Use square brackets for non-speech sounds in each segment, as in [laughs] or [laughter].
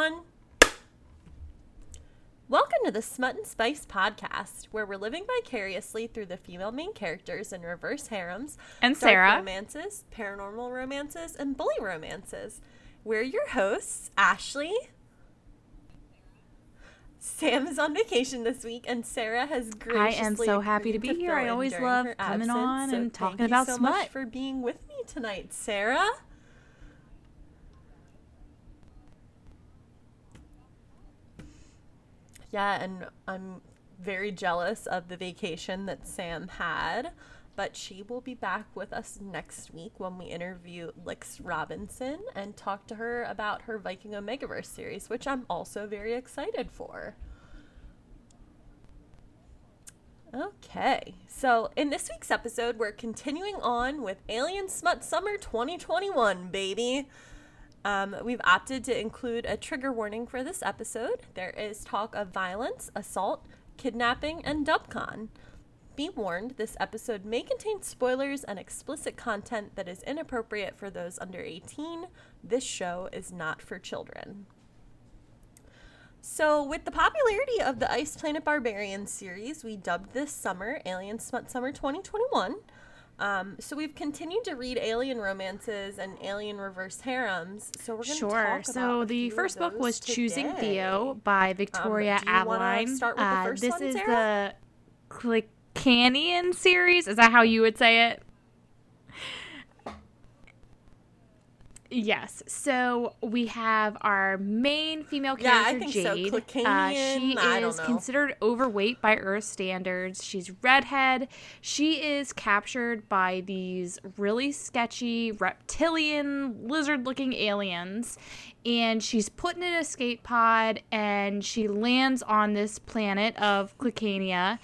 On. Welcome to the Smut and Spice podcast, where we're living vicariously through the female main characters in reverse harems, And Sarah. romances, paranormal romances, and bully romances. We're your hosts, Ashley. Sam is on vacation this week, and Sarah has I graciously. am so happy to be here. fill I always love coming absence, on so and thank talking you about so smut. much for being with me tonight, Sarah. Yeah, and I'm very jealous of the vacation that Sam had, but she will be back with us next week when we interview Lix Robinson and talk to her about her Viking Omegaverse series, which I'm also very excited for. Okay, so in this week's episode, we're continuing on with Alien Smut Summer 2021, baby. Um, we've opted to include a trigger warning for this episode. There is talk of violence, assault, kidnapping, and dubcon. Be warned, this episode may contain spoilers and explicit content that is inappropriate for those under 18. This show is not for children. So, with the popularity of the Ice Planet Barbarian series, we dubbed this summer Alien Smut Summer 2021. Um, so we've continued to read alien romances and alien reverse harems. So we're going to Sure. talk So about a the first book was Choosing. Theo by Victoria do you wanna Aveline. start with the Uh, first this one, is Sarah? the Clecanian series. Is that how you would say it? Yes. So we have our main female character, Yeah, think so. Jade. Uh, she is considered overweight by Earth standards. She's redhead. She is captured by these really sketchy reptilian lizard-looking aliens and she's put in an escape pod and she lands on this planet of Clecania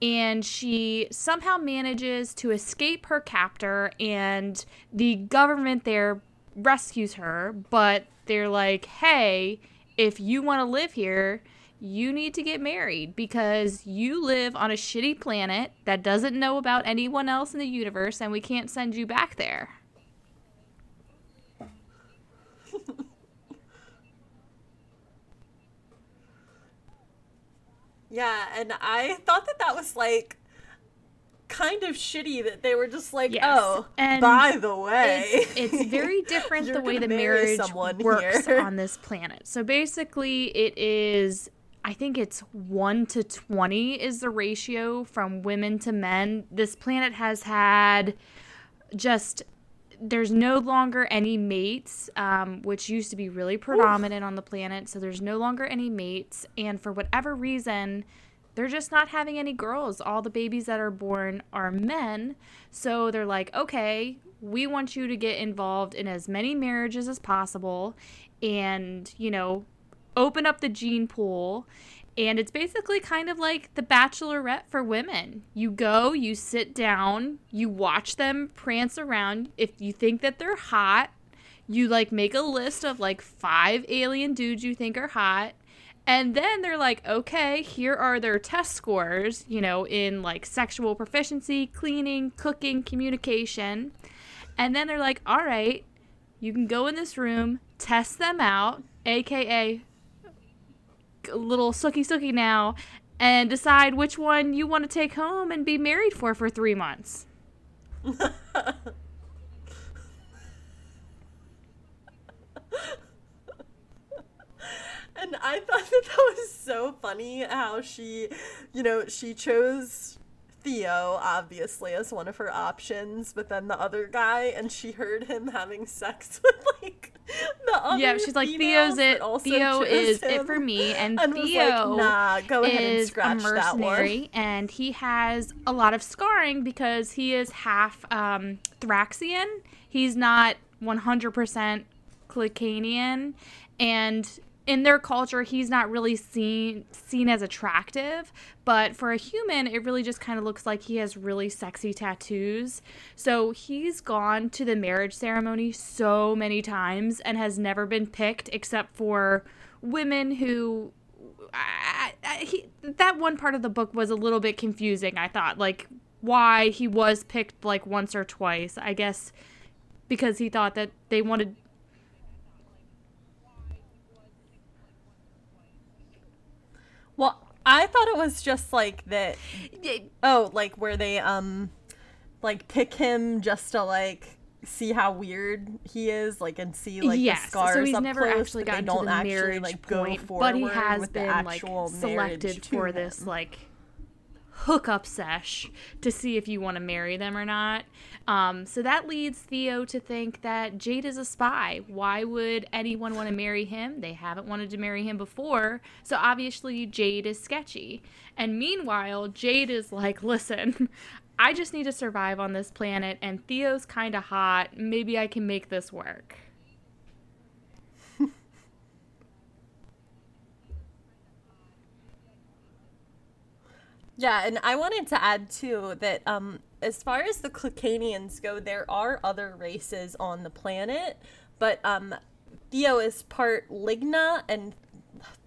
and she somehow manages to escape her captor and the government there rescues her but they're like hey if you want to live here you need to get married because you live on a shitty planet that doesn't know about anyone else in the universe and we can't send you back there. [laughs] Yeah, and I thought that that was like kind of shitty that they were just like, Yes, oh, and by the way. it's, it's [laughs] very different the way the marriage works here. [laughs] on this planet. So basically, it is. I think it's 1 to 20 is the ratio from women to men. This planet has had just there's no longer any mates, um, which used to be really predominant on the planet. So there's no longer any mates, and for whatever reason, they're just not having any girls. All the babies that are born are men. So they're like, okay, we want you to get involved in as many marriages as possible, and you know, open up the gene pool. And it's basically kind of like the bachelorette for women. You go, you sit down, you watch them prance around. If you think that they're hot, you like make a list of like five alien dudes you think are hot. And then they're like, okay, here are their test scores, you know, in like sexual proficiency, cleaning, cooking, communication. And then they're like, all right, you can go in this room, test them out, aka little sucky sucky now, and decide which one you want to take home and be married for for three months. [laughs] And I thought that that was so funny how she, you know, she chose Theo obviously as one of her options, but then the other guy, and she heard him having sex [laughs] with like the other. yeah, she's like, Theo's it. also Theo is it for me, and, And was like, Theo nah, go ahead and is a scratch that one. mercenary, and he has a lot of scarring because he is half um, Thraxian. He's not 100% Clecanian, and in their culture, he's not really seen seen as attractive. But for a human, it really just kind of looks like he has really sexy tattoos. So he's gone to the marriage ceremony so many times and has never been picked except for women who I, I, he, that one part of the book was a little bit confusing. I thought like why he was picked like once or twice. I guess because he thought that they wanted Well, I thought it was just like that. Oh, like where they um, like pick him just to like see how weird he is, like and see like yes, the scars. so he's up never close, actually they gotten don't to the actually, marriage like, point, go but he has the been like selected for to this like hookup sesh to see if you want to marry them or not. Um, so that leads Theo to think that Jade is a spy. Why would anyone want to marry him? They haven't wanted to marry him before. So obviously Jade is sketchy. And meanwhile, Jade is like, [laughs] listen, I just need to survive on this planet, and Theo's kind of hot. Maybe I can make this work. Yeah, and I wanted to add too that um, as far as the Clecanians go, there are other races on the planet, but um, Theo is part Ligna and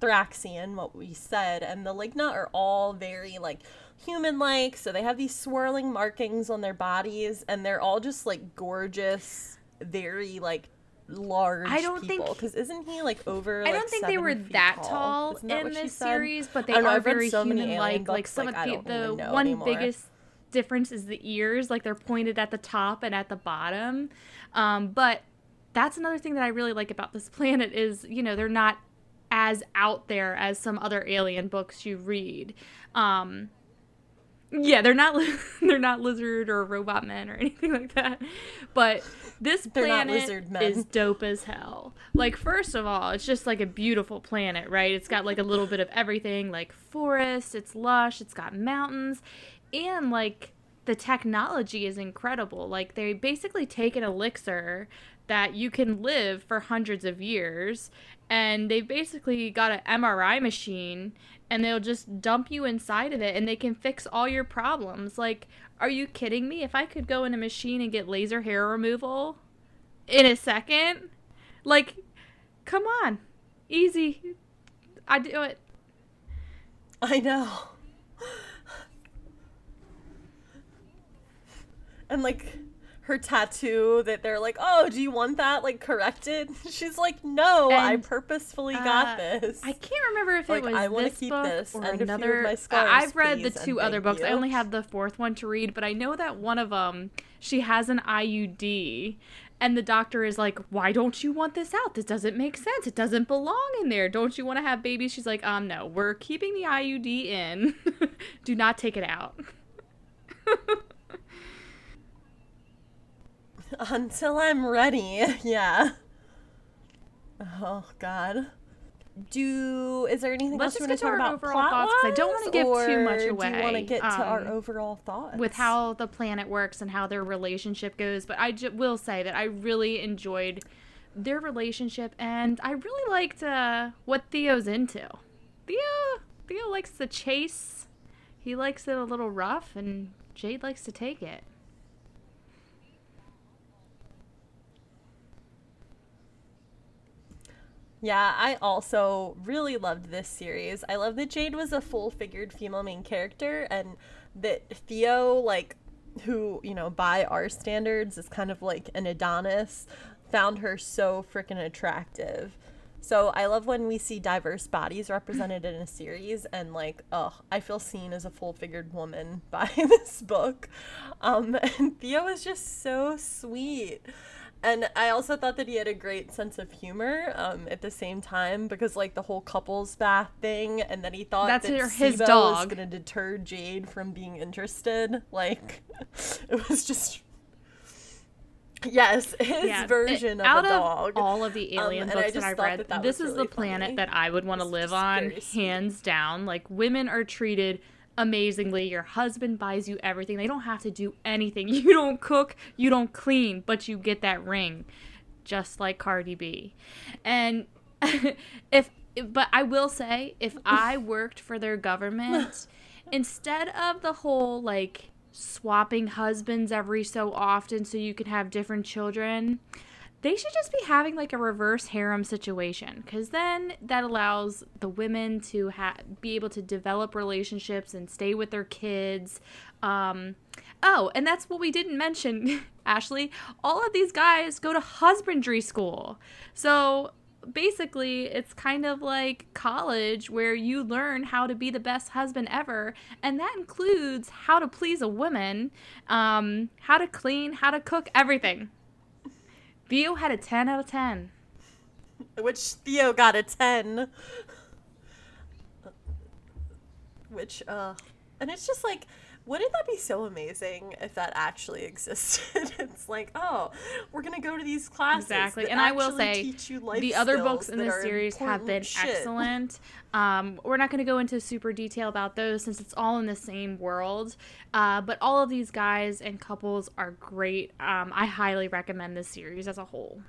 Thraxian, what we said, and the Ligna are all very like human-like, so they have these swirling markings on their bodies, and they're all just like gorgeous, very like large I don't think- Because isn't he like over? I like, don't think they were that tall in this series, but they know, are very so human. Like Like some like, of the the one anymore. biggest difference is the ears, like they're pointed at the top and at the bottom. Um, but that's another thing that I really like about this [laughs] planet is you know they're not as out there as some other alien books you read. Um, yeah, they're not [laughs] they're not lizard or robot men or anything like that. But this planet is dope as hell. Like first of all, it's just like a beautiful planet, right? It's got like a little bit of everything, like forest, it's lush, it's got mountains, and like the technology is incredible. Like they basically take an elixir that you can live for hundreds of years and they've basically got an MRI machine and they'll just dump you inside of it and they can fix all your problems. Like, are you kidding me? If I could go in a machine and get laser hair removal in a second, like, come on, easy. I do it. I know. And like her tattoo that they're like, "Oh, do you want that like corrected?" [laughs] She's like, "No, I And, purposefully got Uh, this." I can't remember if Like, it was I wanna this keep book this or and a few of another. my I- scars, I've read the please, and two other books. I only have the fourth one to read, but I know that one of them she has an IUD, and the doctor is like, "Why don't you want this out? This doesn't make sense. It doesn't belong in there. Don't you want to have babies?" She's like, "Um, no. We're keeping the IUD in. [laughs] Do not take it out." [laughs] [laughs] Until I'm ready. [laughs] Yeah. Oh God. Do is there anything Let's else you want to talk our about overall thoughts, I don't wanna plot-wise, give too much or Do you want to get to our um, overall thoughts with how the planet works and how their relationship goes. But I j- will say that I really enjoyed their relationship, and I really liked uh, what Theo's into. Theo, Theo likes to chase. He likes it a little rough, and Jade likes to take it. Yeah, I also really loved this series. I love that Jade was a full figured female main character and that Theo, like, who, you know, by our standards is kind of like an Adonis, found her so freaking attractive. So I love when we see diverse bodies represented in a series and like, oh, I feel seen as a full figured woman [laughs] by this book. Um, [laughs] and Theo is just so sweet. And I also thought that he had a great sense of humor um, at the same time because, like, the whole couples bath thing, and then he thought That's that his Sibo was going to deter Jade from being interested. Like, [laughs] it was just. Yes, his Yeah, version it- of out a dog. all of the Um, alien I books that I've read, that that this is really the planet funny. that I would want to live on, hands down. Like women are treated amazingly. Your husband buys you everything. They don't have to do anything. [laughs] You don't cook, you don't clean, but you get that ring, just like Cardi B. And [laughs] if, but I will say, if [laughs] I worked for their government, instead of the whole like swapping husbands every so often so you can have different children they should just be having like a reverse harem situation because then that allows the women to ha- be able to develop relationships and stay with their kids. Um, oh and that's what we didn't mention [laughs] ashley. All of these guys go to husbandry school. So basically it's kind of like college where you learn how to be the best husband ever and that includes how to please a woman um, how to clean how to cook everything theo had a 10 out of 10 which theo got a 10 which uh and it's just like wouldn't that be so amazing if that actually existed? [laughs] it's like, oh, we're gonna go to these classes. Exactly, and I will say the other books in this series have been shit. excellent. [laughs] Um, we're not gonna go into super detail about those since it's all in the same world. Uh, but all of these guys and couples are great. Um, I highly recommend this series as a whole.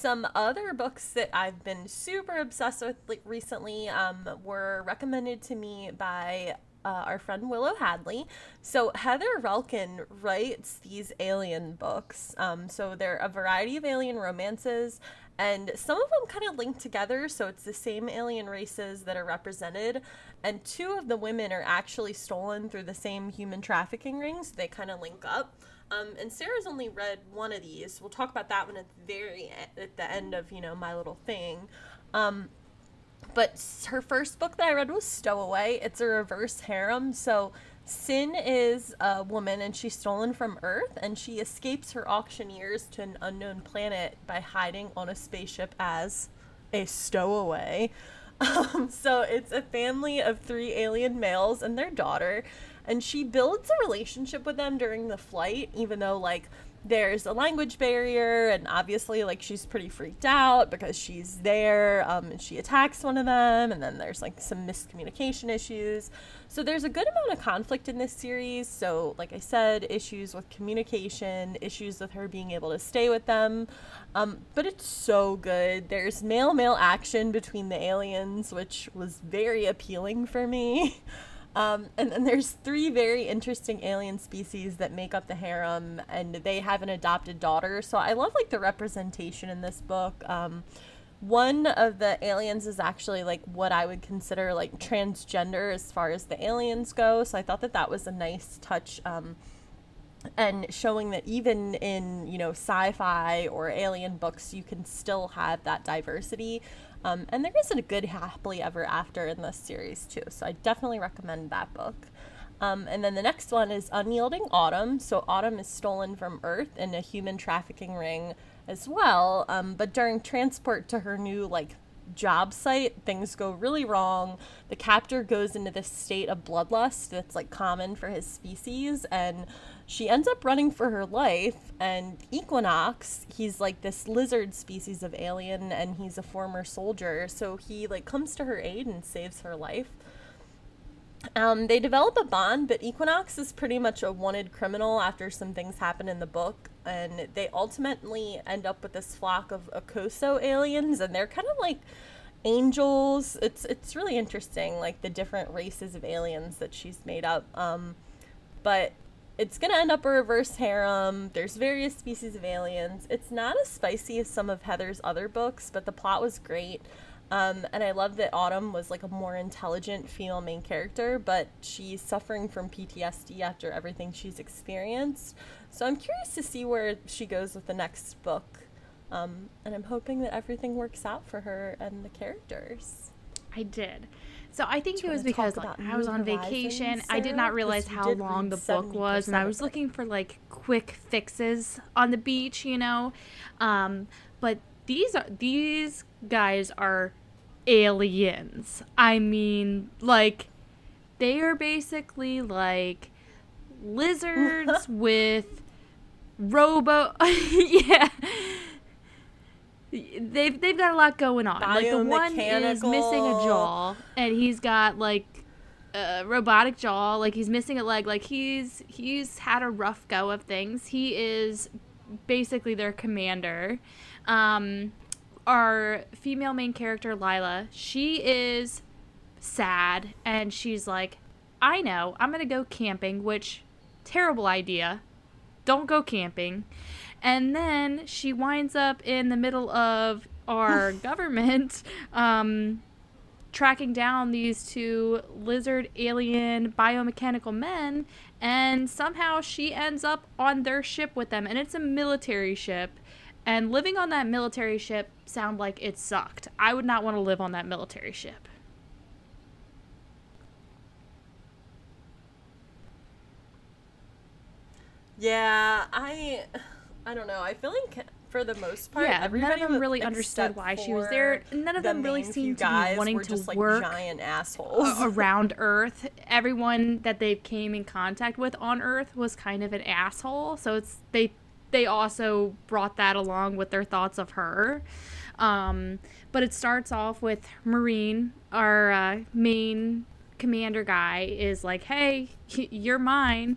Some other books that I've been super obsessed with recently um, were recommended to me by uh, our friend Willow Hadley. So Heather Relkin writes these alien books. Um, so they're a variety of alien romances, and some of them kind of link together. So it's the same alien races that are represented, and two of the women are actually stolen through the same human trafficking rings. They kind of link up. Um, and Sarah's only read one of these. We'll talk about that one at the very at the end of you know my little thing. Um, but her first book that I read was Stowaway. It's a reverse harem. So Sin is a woman and she's stolen from Earth and she escapes her auctioneers to an unknown planet by hiding on a spaceship as a stowaway. [laughs] Um, so it's a family of three alien males and their daughter and she builds a relationship with them during the flight even though like there's a language barrier and obviously like she's pretty freaked out because she's there um, and she attacks one of them and then there's like some miscommunication issues. So there's a good amount of conflict in this series. So like i said issues with communication issues with her being able to stay with them. Um, but it's so good. There's male male action between the aliens which was very appealing for me [laughs] Um, and then there's three very interesting alien species that make up the harem, and they have an adopted daughter. So I love like the representation in this book. Um, one of the aliens is actually like what I would consider like transgender as far as the aliens go. So I thought that that was a nice touch. Um, and showing that even in you know sci-fi or alien books you can still have that diversity um, and there isn't a good happily ever after in this series, too. So I definitely recommend that book. Um, and then the next one is Unyielding Autumn. So Autumn is stolen from Earth in a human trafficking ring as well. Um, but during transport to her new, like, job site, things go really wrong. The captor goes into this state of bloodlust that's, like, common for his species. And she ends up running for her life and equinox he's like this lizard species of alien and he's a former soldier so he like comes to her aid and saves her life um, they develop a bond but equinox is pretty much a wanted criminal after some things happen in the book and they ultimately end up with this flock of Okoso aliens and they're kind of like angels it's it's really interesting like the different races of aliens that she's made up um, but it's gonna end up a reverse harem. There's various species of aliens. It's not as spicy as some of Heather's other books, but the plot was great. Um, and I love that Autumn was like a more intelligent female main character, but she's suffering from PTSD after everything she's experienced. So I'm curious to see where she goes with the next book. Um, and I'm hoping that everything works out for her and the characters. I did. So I think it was because like, I was on vacation. I did not realize how long the book was, and I was looking for like quick fixes on the beach, you know. Um, but these are these guys are aliens. I mean, like they are basically like lizards [laughs] with robo [laughs] yeah they've they've got a lot going on. Like the one is missing a jaw, and he's got like a robotic jaw. Like he's missing a leg. Like he's he's had a rough go of things. He is basically their commander. Um, our female main character Lila, she is sad, and she's like, I know, I'm gonna go camping. Which terrible idea. Don't go camping. And then she winds up in the middle of our [laughs] government um, tracking down these two lizard alien biomechanical men and somehow she ends up on their ship with them and it's a military ship and living on that military ship sound like it sucked i would not want to live on that military ship Yeah, I I don't know. I feel like for the most part, yeah none of them really understood why she was there none of the them really seemed to be wanting to just, like, work giant assholes. [laughs] around Earth. Everyone that they came in contact with on Earth was kind of an asshole. So it's they they also brought that along with their thoughts of her. Um, but it starts off with Marine, our uh, main commander guy, is like, "Hey, you're mine."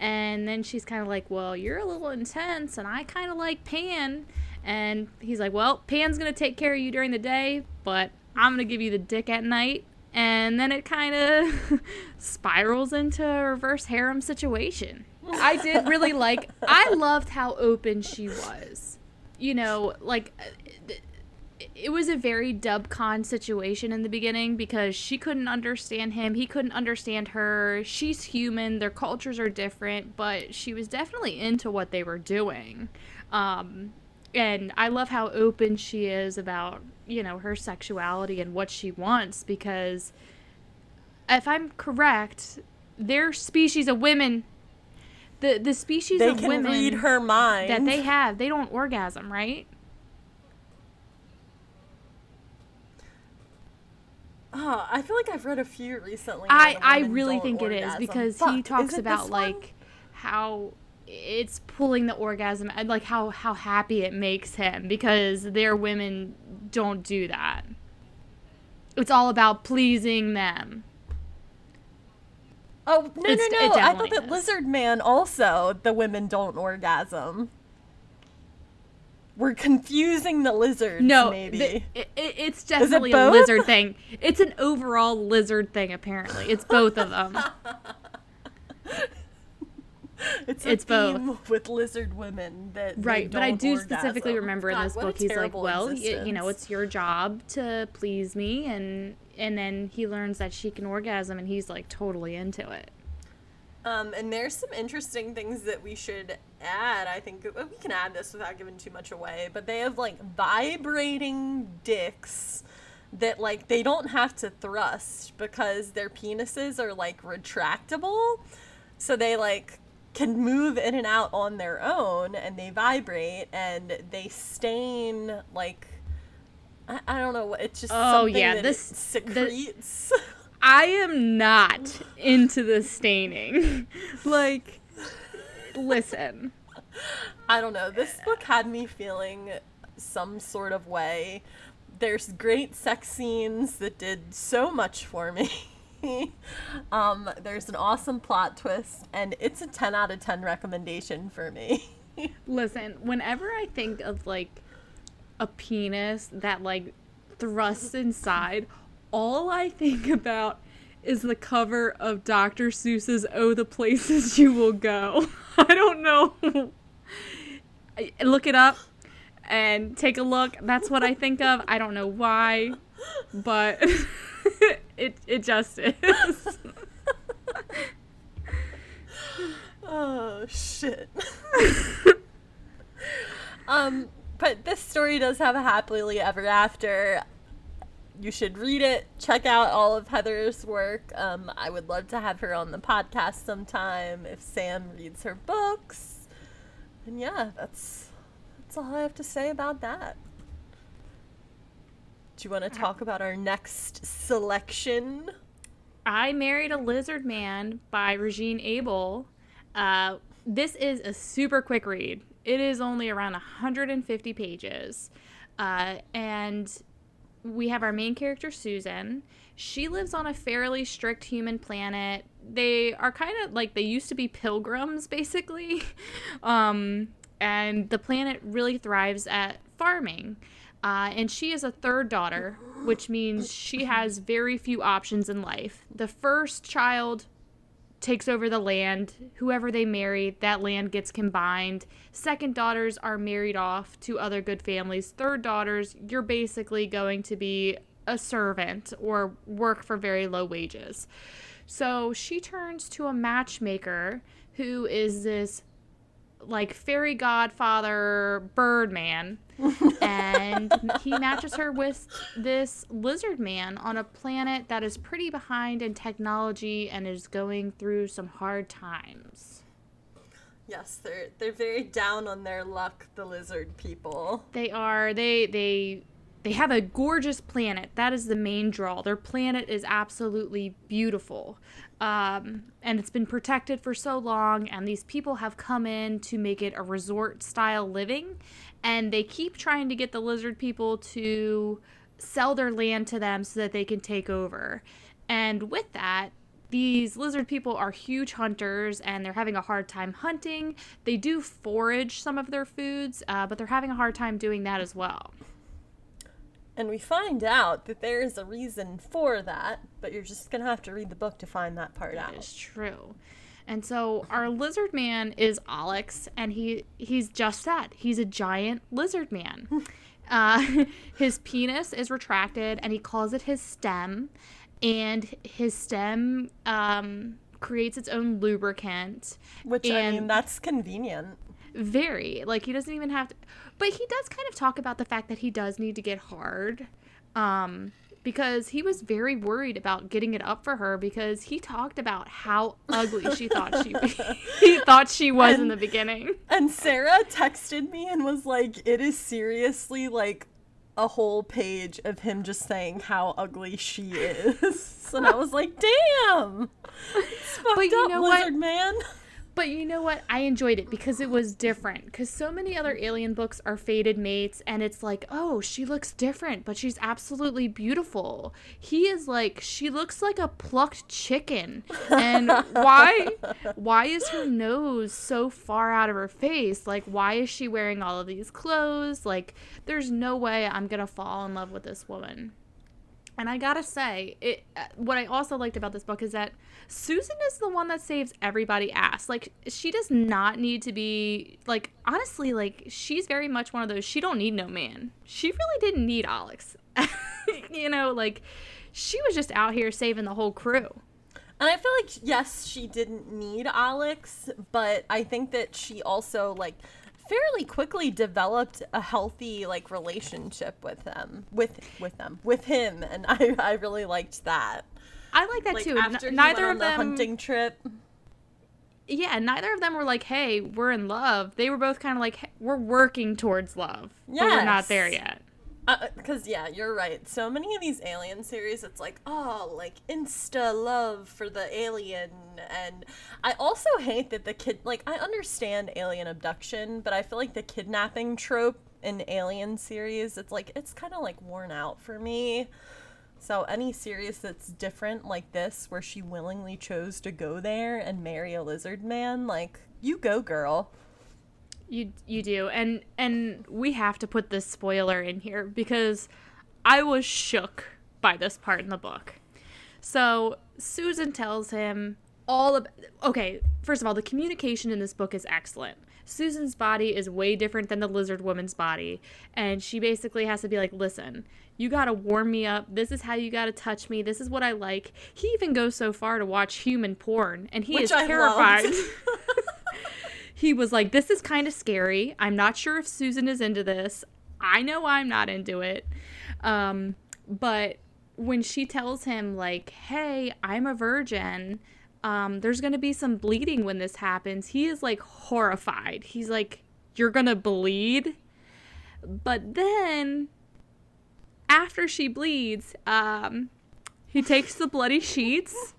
And then she's kind of like, Well, you're a little intense, and I kind of like Pan. And he's like, Well, Pan's going to take care of you during the day, but I'm going to give you the dick at night. And then it kind of [laughs] spirals into a reverse harem situation. I did really like, I loved how open she was. You know, like, it was a very dubcon situation in the beginning because she couldn't understand him he couldn't understand her she's human their cultures are different but she was definitely into what they were doing um, and i love how open she is about you know her sexuality and what she wants because if i'm correct their species of women the the species they of can women read her mind. that they have they don't orgasm right Oh, I feel like I've read a few recently. I I really don't think it is because Fuck, he talks about like how it's pulling the orgasm and like how how happy it makes him because their women don't do that. It's all about pleasing them. Oh no It's- no no! I thought that is. Lizard Man also the women don't orgasm. We're confusing the lizards. No, maybe. th- it, it- it's definitely a lizard thing. It's an overall lizard thing apparently. It's both of them. [laughs] it's a it's both. with lizard women that they right but i don't orgasm. specifically remember in this book he's like well y- you know it's your job to please me and and then he learns that she can orgasm and he's like totally into it Um, and there's some interesting things that we should add. I think we can add this without giving too much away. But they have like vibrating dicks that like they don't have to thrust because their penises are like retractable, so they like can move in and out on their own, and they vibrate and they stain like. I, I don't know what it's just Oh, yeah, this- it the- secretes. [laughs] i am not into the staining [laughs] like listen [laughs] I don't know. This book had me feeling some sort of way. There's great sex scenes that did so much for me. [laughs] um, there's an awesome plot twist, and it's a 10 out of 10 recommendation for me. [laughs] listen whenever i think of like a penis that like thrusts inside all i think about is the cover of dr seuss's oh the places [laughs] you will go. I don't know. Look it up and take a look. That's what i think of. I don't know why but it it just is oh, shit. [laughs] um, but this story does have a happily ever after. You should read it. Check out all of Heather's work. Um, I would love to have her on the podcast sometime if Sam reads her books. And yeah, that's that's all I have to say about that. Do you want to talk about our next selection? I Married a Lizard Man by Regine Abel. Uh, this is a super quick read. It is only around 150 pages. Uh, and we have our main character, Susan. She lives on a fairly strict human planet. They are kind of like they used to be pilgrims, [laughs] basically. Um, and the planet really thrives at farming. Uh, and she is a third daughter, which means she has very few options in life. The first child takes over the land. Whoever they marry, that land gets combined. Second daughters are married off to other good families. Third daughters, you're basically going to be a servant or work for very low wages. So she turns to a matchmaker who is this like fairy godfather Birdman, [laughs] and he matches her with this lizard man on a planet that is pretty behind in technology and is going through some hard times. Yes, they're they're very down on their luck, the lizard people. They are they they they have a gorgeous planet. That is the main draw. Their planet is absolutely beautiful. Um, and it's been protected for so long, and these people have come in to make it a resort style living. And they keep trying to get the lizard people to sell their land to them so that they can take over. And with that, these lizard people are huge hunters and they're having a hard time hunting. They do forage some of their foods, uh, but they're having a hard time doing that as well. And we find out that there is a reason for that, but you're just going to have to read the book to find that part That out. is true. And so our lizard man is Alex, and he he's just that. He's a giant lizard man. [laughs] uh, his penis is retracted, and he calls it his stem. And his stem um, creates its own lubricant. Which, I mean, that's convenient. Very like he doesn't even have to, but he does kind of talk about the fact that he does need to get hard. Um, because he was very worried about getting it up for her because he talked about how ugly she thought she [laughs] he thought she was in the beginning. And Sarah texted me and was like, it is seriously like a whole page of him just saying how ugly she is. [laughs] and I was like, damn. It's fucked you up, know what? lizard man. But you know what? I enjoyed it because it was different. Because so many other alien books are fated mates, and it's like, oh, she looks different, but she's absolutely beautiful. He is like, she looks like a plucked chicken. And [laughs] why? Why is her nose so far out of her face? Like, why is she wearing all of these clothes? Like, there's no way I'm gonna fall in love with this woman. And I gotta say, it. uh, What I also liked about this book is that Susan is the one that saves everybody ass. Like she does not need to be like honestly, like she's very much one of those. She don't need no man. She really didn't need Alex. [laughs] you know, like she was just out here saving the whole crew. And I feel like yes, she didn't need Alex, but I think that she also like fairly quickly developed a healthy like relationship with them, with with them, with him, and I I really liked that. I like that Like too. N- after he neither of the them. hunting trip. Yeah, neither of them were like, "Hey, we're in love." They were both kind of like, hey, "We're working towards love, but we're not there yet." Uh, because yeah, you're right. So many of these alien series, it's like oh, like insta love for the alien, and I also hate that the kid. Like I understand alien abduction, but I feel like the kidnapping trope in alien series, it's like it's kind of like worn out for me. So any series that's different like this, where she willingly chose to go there and marry a lizard man, like you go, girl. You you do, and and we have to put this spoiler in here because I was shook by this part in the book. So Susan tells him all about. Okay, first of all, the communication in this book is excellent. Susan's body is way different than the lizard woman's body, and she basically has to be like, "Listen, you gotta warm me up. This is how you gotta touch me. This is what I like." He even goes so far to watch human porn, and he Which is I terrified. [laughs] [laughs] he was like, This is kind of scary. I'm not sure if Susan is into this. I know I'm not into it. Um, but when she tells him, like, Hey, I'm a virgin, um, there's going to be some bleeding when this happens, he is like horrified. He's like, You're going to bleed? But then, after she bleeds, um, he takes the bloody sheets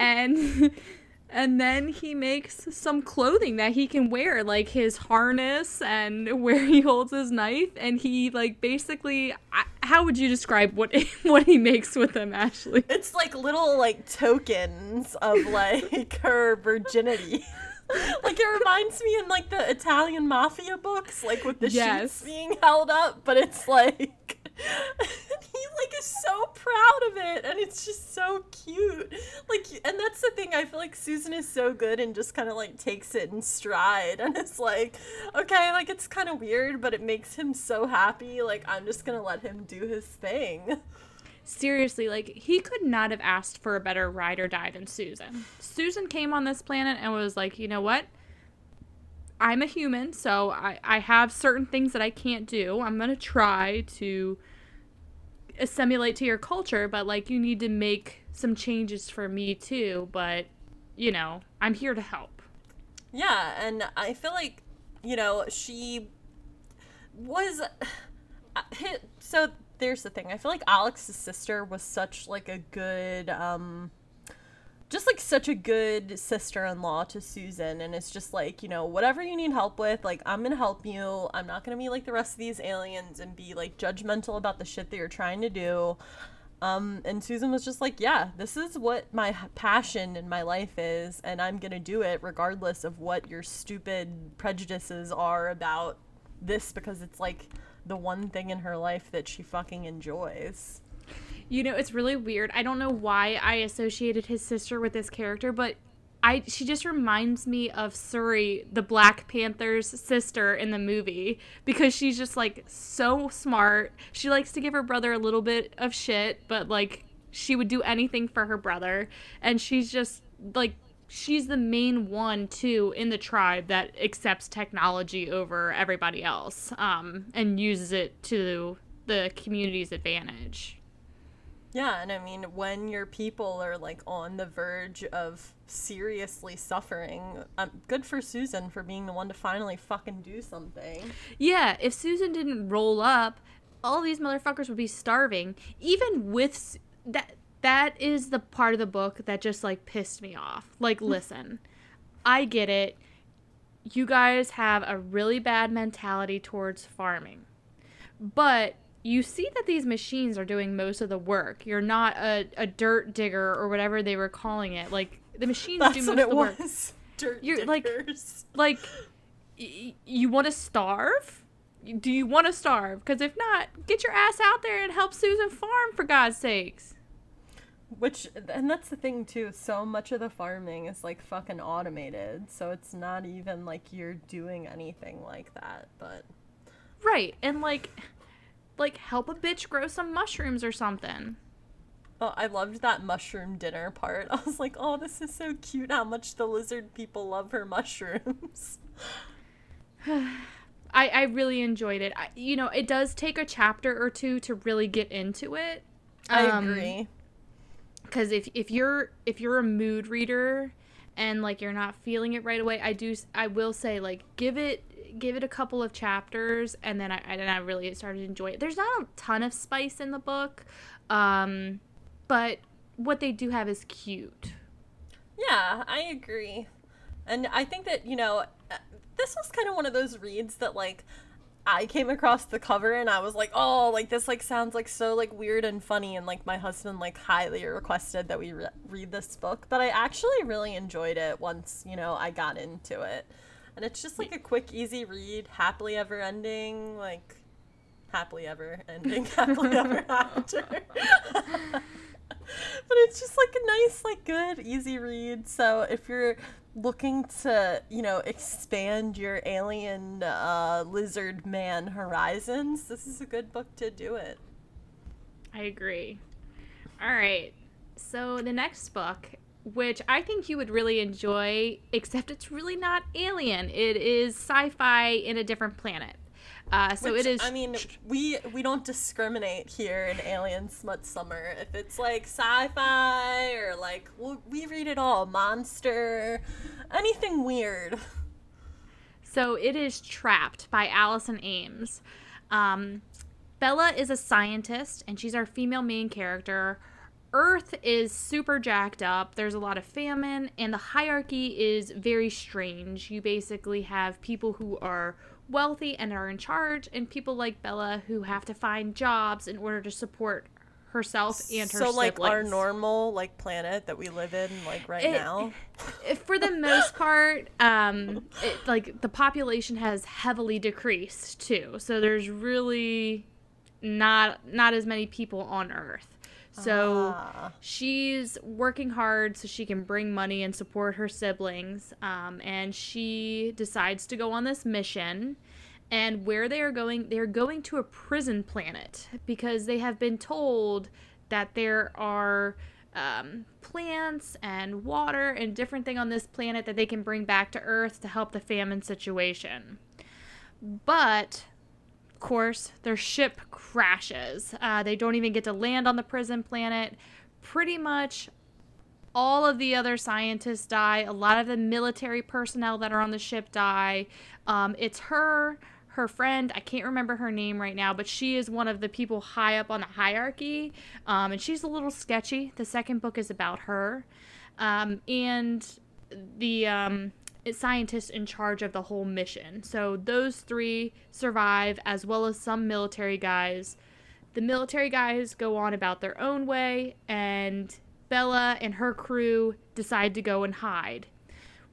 and [laughs] and then he makes some clothing that he can wear like his harness and [laughs] where he holds his knife and he like basically I, how would you describe what [laughs] what he makes with them ashley It's like little like tokens of [laughs] like her virginity. like it reminds me in like the Italian mafia books, like with the Yes. sheets being held up, but it's like [laughs] he like is so proud of it and it's just so cute. Like and that's the thing, I feel like Susan is so good and just kind of like takes it in stride [laughs] and it's like, okay, like it's kind of weird, but it makes him so happy. Like I'm just gonna let him do his thing. seriously, like he could not have asked for a better ride or die than Susan. Susan came on this planet and was like, you know what? I'm a human, so I, I have certain things that I can't do. I'm gonna try to assimilate to your culture, but like you need to make some changes for me too. But you know, I'm here to help. Yeah, and I feel like, you know, she was [sighs] so there's the thing. I feel like Alex's sister was such like a good um just like such a good sister-in-law to Susan and it's just like, you know, whatever you need help with, like I'm going to help you. I'm not going to be like the rest of these aliens and be like judgmental about the shit that you're trying to do. Um, and Susan was just like, yeah, this is what my passion in my life is, and I'm gonna do it regardless of what your stupid prejudices are about this because it's like the one thing in her life that she fucking enjoys. You know, it's really weird. I don't know why I associated his sister with this character, but I she just reminds me of Shuri, the Black Panther's sister in the movie, because she's just like so smart. She likes to give her brother a little bit of shit, but like she would do anything for her brother, and she's just like she's the main one too in the tribe that accepts technology over everybody else um, and uses it to the community's advantage. Yeah, and I mean, when your people are like on the verge of seriously suffering, um, good for Susan for being the one to finally fucking do something. Yeah, if Susan didn't roll up, all these motherfuckers would be starving. Even with that, that is the part of the book that just like pissed me off. Like, [laughs] listen, I get it. You guys have a really bad mentality towards farming, but you see that these machines are doing most of the work. You're not a, a dirt digger or whatever they were calling it. Like the machines That's do most of the work. was. [laughs] Dirt You're like- diggers. Like y- you want to starve? Do you want to starve? Because if not, get your ass out there and help Susan farm for God's sakes. Which, and that's the thing too. So much of the farming is like fucking automated, so it's not even like you're doing anything like that. But Right, and like, like help a bitch grow some mushrooms or something. oh, I loved that mushroom dinner part. [laughs] I was like, oh, this is so cute. How much the lizard people love her mushrooms. [laughs] [sighs] I, I really enjoyed it. I, you know, it does take a chapter or two to really get into it. I Um, agree. because if if you're if you're a mood reader and like you're not feeling it right away i do i will say like give it give it a couple of chapters and then i and i really started to enjoy it there's not a ton of spice in the book um but what they do have is cute Yeah, I agree. And I think that, you know, uh, this was kind of one of those reads that, like, I came across the cover and I was like, oh, like, this, like, sounds, like, so, like, weird and funny. And, like, my husband, like, highly requested that we re- read this book. But I actually really enjoyed it once, you know, I got into it. And it's just, like, a quick, easy read, happily ever ending, like, happily ever ending, [laughs] happily ever [laughs] after. [laughs] but it's just like a nice like good easy read. So if you're looking to you know expand your alien uh, lizard man horizons this is a good book to do it. I agree. All right. So the next book which i think you would really enjoy except it's really not alien. It is sci-fi in a different planet. Uh, so Which, it is i mean we we don't discriminate here in alien smut summer. If it's like sci-fi or like we read it all. Monster anything weird. So it is Trapped by Allison Ames. Um, Bella is a scientist, and she's our female main character. Earth is super jacked up. There's a lot of famine, and the hierarchy is very strange. You basically have people who are wealthy and are in charge, and people like Bella who have to find jobs in order to support herself and her so like our normal like planet that we live in like right It- now for the most [laughs] part, um, it, like the population has heavily decreased too. So there's really not not as many people on Earth. So Ah. she's working hard so she can bring money and support her siblings. Um, and she decides to go on this mission. And where they are going, they're going to a prison planet because they have been told that there are um, plants and water and different thing on this planet that they can bring back to Earth to help the famine situation. But course, their ship crashes. Uh, they don't even get to land on the prison planet. Pretty much all of the other scientists die. A lot of the military personnel that are on the ship die. Um, it's her, her friend. I can't remember her name right now, but she is one of the people high up on the hierarchy. Um, and she's a little sketchy. The second book is about her. Um, and the um, scientists in charge of the whole mission. So those three survive, as well as some military guys. The military guys go on about their own way, and Bella and her crew decide to go and hide.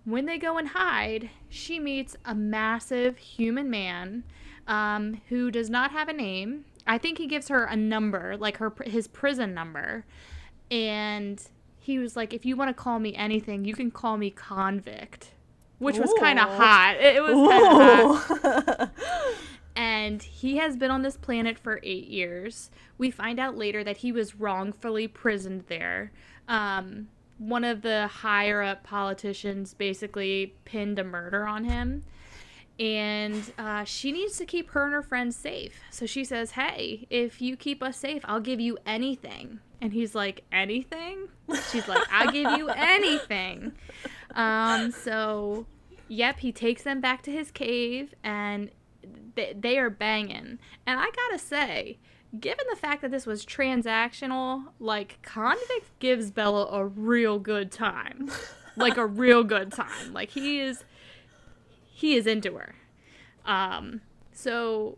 When they go and hide, she meets a massive human man um, who does not have a name. I think he gives her a number, like her his prison number, and he was like, "If you want to call me anything, you can call me convict," which was kind of hot. It was kind of hot. [laughs] and he has been on this planet for eight years. We find out later that he was wrongfully prisoned there. Um, one of the higher up politicians basically pinned a murder on him. And uh, she needs to keep her and her friends safe. So she says, Hey, if you keep us safe, I'll give you anything. And he's like, Anything? She's like, I'll give you [laughs] anything. Um, so, yep, he takes them back to his cave and they, they are banging. And I gotta say, given the fact that this was transactional, like Convict gives Bella a real good time. like a real good time. Like he is he is into her. Um so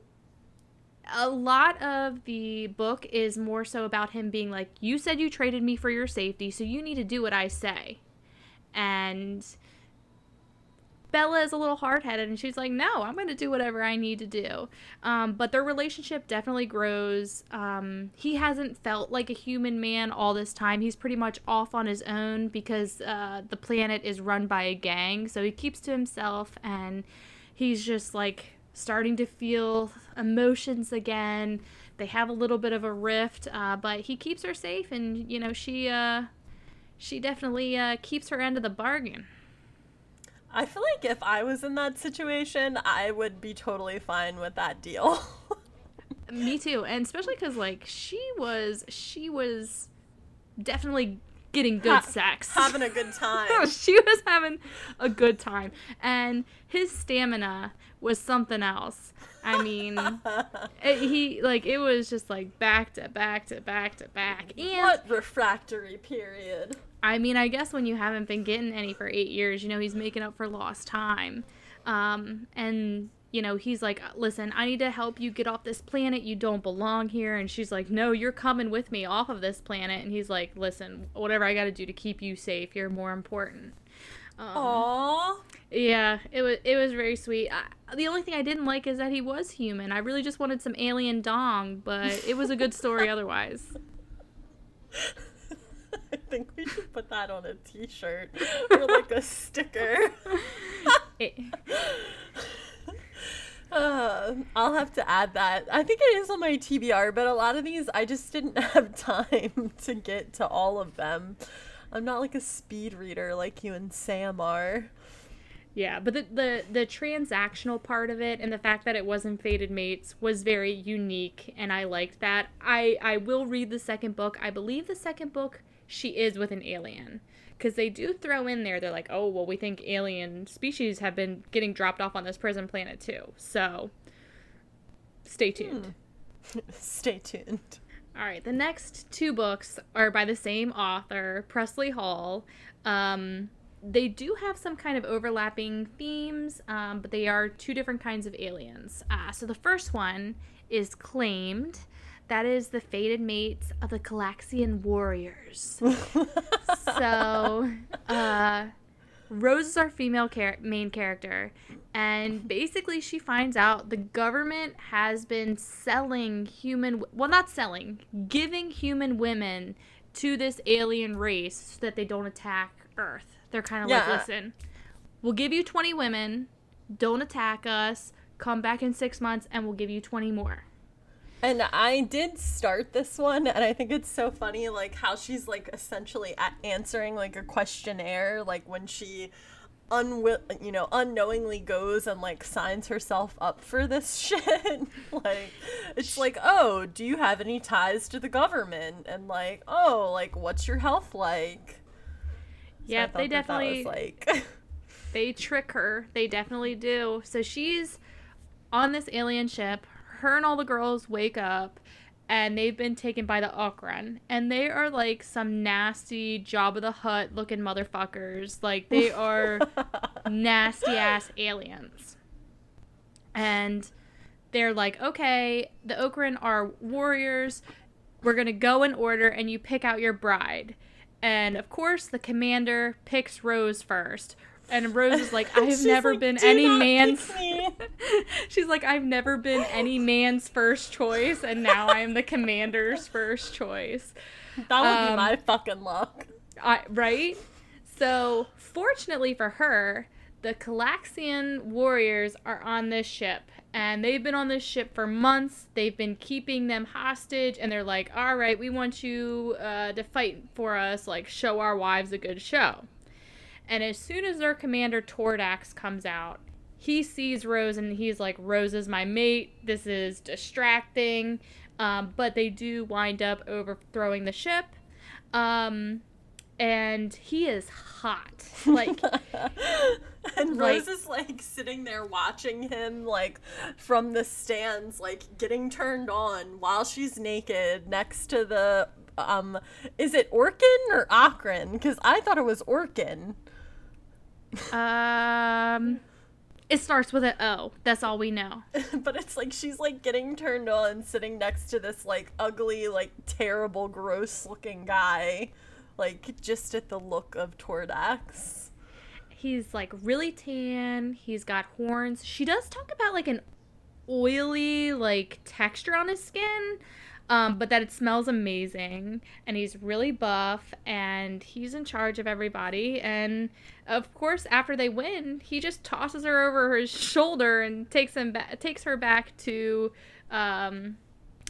a lot of the book is more so about him being like you said you traded me for your safety, so you need to do what I say. And Bella is a little hard headed and she's like, no, I'm going to do whatever I need to do. Um, but their relationship definitely grows. Um, he hasn't felt like a human man all this time. He's pretty much off on his own because uh, the planet is run by a gang. So he keeps to himself and he's just like starting to feel emotions again. They have a little bit of a rift, uh, but he keeps her safe and, you know, she. Uh, she definitely uh, keeps her end of the bargain. I feel like if I was in that situation, I would be totally fine with that deal. [laughs] Me too, and especially because like she was, she was definitely getting good ha- sex, having a good time. [laughs] she was having a good time, and his stamina was something else. I mean, [laughs] it, he like it was just like back to back to back to back. And what refractory period? I mean, I guess when you haven't been getting any for eight years, you know, he's making up for lost time. Um, and, you know, he's like, listen, I need to help you get off this planet. You don't belong here. And she's like, no, you're coming with me off of this planet. And he's like, listen, whatever I got to do to keep you safe, you're more important. Um, Aww. Yeah, it was it was very sweet. I, the only thing I didn't like is that he was human. I really just wanted some alien dong, but it was a good story [laughs] otherwise. Think we should put that on a t-shirt or like a sticker. [laughs] [laughs] uh, I'll have to add that. I think it is on my TBR, but a lot of these I just didn't [laughs] have time to get to all of them. I'm not like a speed reader like you and Sam are. Yeah, but the, the the transactional part of it and the fact that it wasn't Fated Mates was very unique and I liked that. I I will read the second book. I believe the second book she is with an alien. Because they do throw in there, they're like, oh, well, we think alien species have been getting dropped off on this prison planet too. So stay tuned. Hmm. [laughs] stay tuned. All right, the next two books are by the same author, Presley Hall. Um, they do have some kind of overlapping themes, um, but they are two different kinds of aliens. Uh, so the first one is Claimed, that is the fated mates of the Calaxian warriors. [laughs] so, uh, Rose is our female char- main character, and basically she finds out the government has been selling human, well, not selling, giving human women to this alien race so that they don't attack Earth. They're kind of yeah. like, listen, we'll give you 20 women, don't attack us, come back in six months, and we'll give you 20 more. And I did start this one, and I think it's so funny, like how she's like essentially answering like a questionnaire, like when she unwill you know unknowingly goes and like signs herself up for this [laughs] shit. Like it's like oh do you have any ties to the government? And like oh like what's your health like? So yeah they definitely like [laughs] they trick her. They definitely do. So she's on this alien ship her and all the girls wake up and they've been taken by the Okran, and they are like some nasty Jabba the Hutt looking motherfuckers. Like they [laughs] are nasty ass aliens, and they're like, okay, the Okran are warriors. We're gonna go in order, and you pick out your bride. And of course, the commander picks Rose first. And Rose is like, [laughs] I've never like, been any man's. [laughs] She's like, I've never been any man's first choice, and now I am the commander's first choice. that would be Um, my fucking luck I, right? So, fortunately for her, the Calaxian warriors are on this ship, and they've been on this ship for months. They've been keeping them hostage, and they're like, all right, we want you uh, to fight for us, like, show our wives a good show. And as soon as their commander Tordax comes out, he sees Rose and he's like, Rose is my mate. This is distracting. Um, but they do wind up overthrowing the ship. Um, and he is hot. Like, [laughs] and like- Rose is like sitting there watching him like from the stands, like getting turned on while she's naked next to the um is it Orkin or Akron? Because I thought it was Orkin. Um, it starts with an O. That's all we know. [laughs] but it's like she's like getting turned on sitting next to this like ugly, like terrible, gross looking guy. Like just at the look of Tordax. He's like really tan. He's got horns. She does talk about like an oily like texture on his skin, um, but that it smells amazing. And he's really buff, and he's in charge of everybody. And of course, after they win, he just tosses her over his shoulder and takes him back, takes her back to um,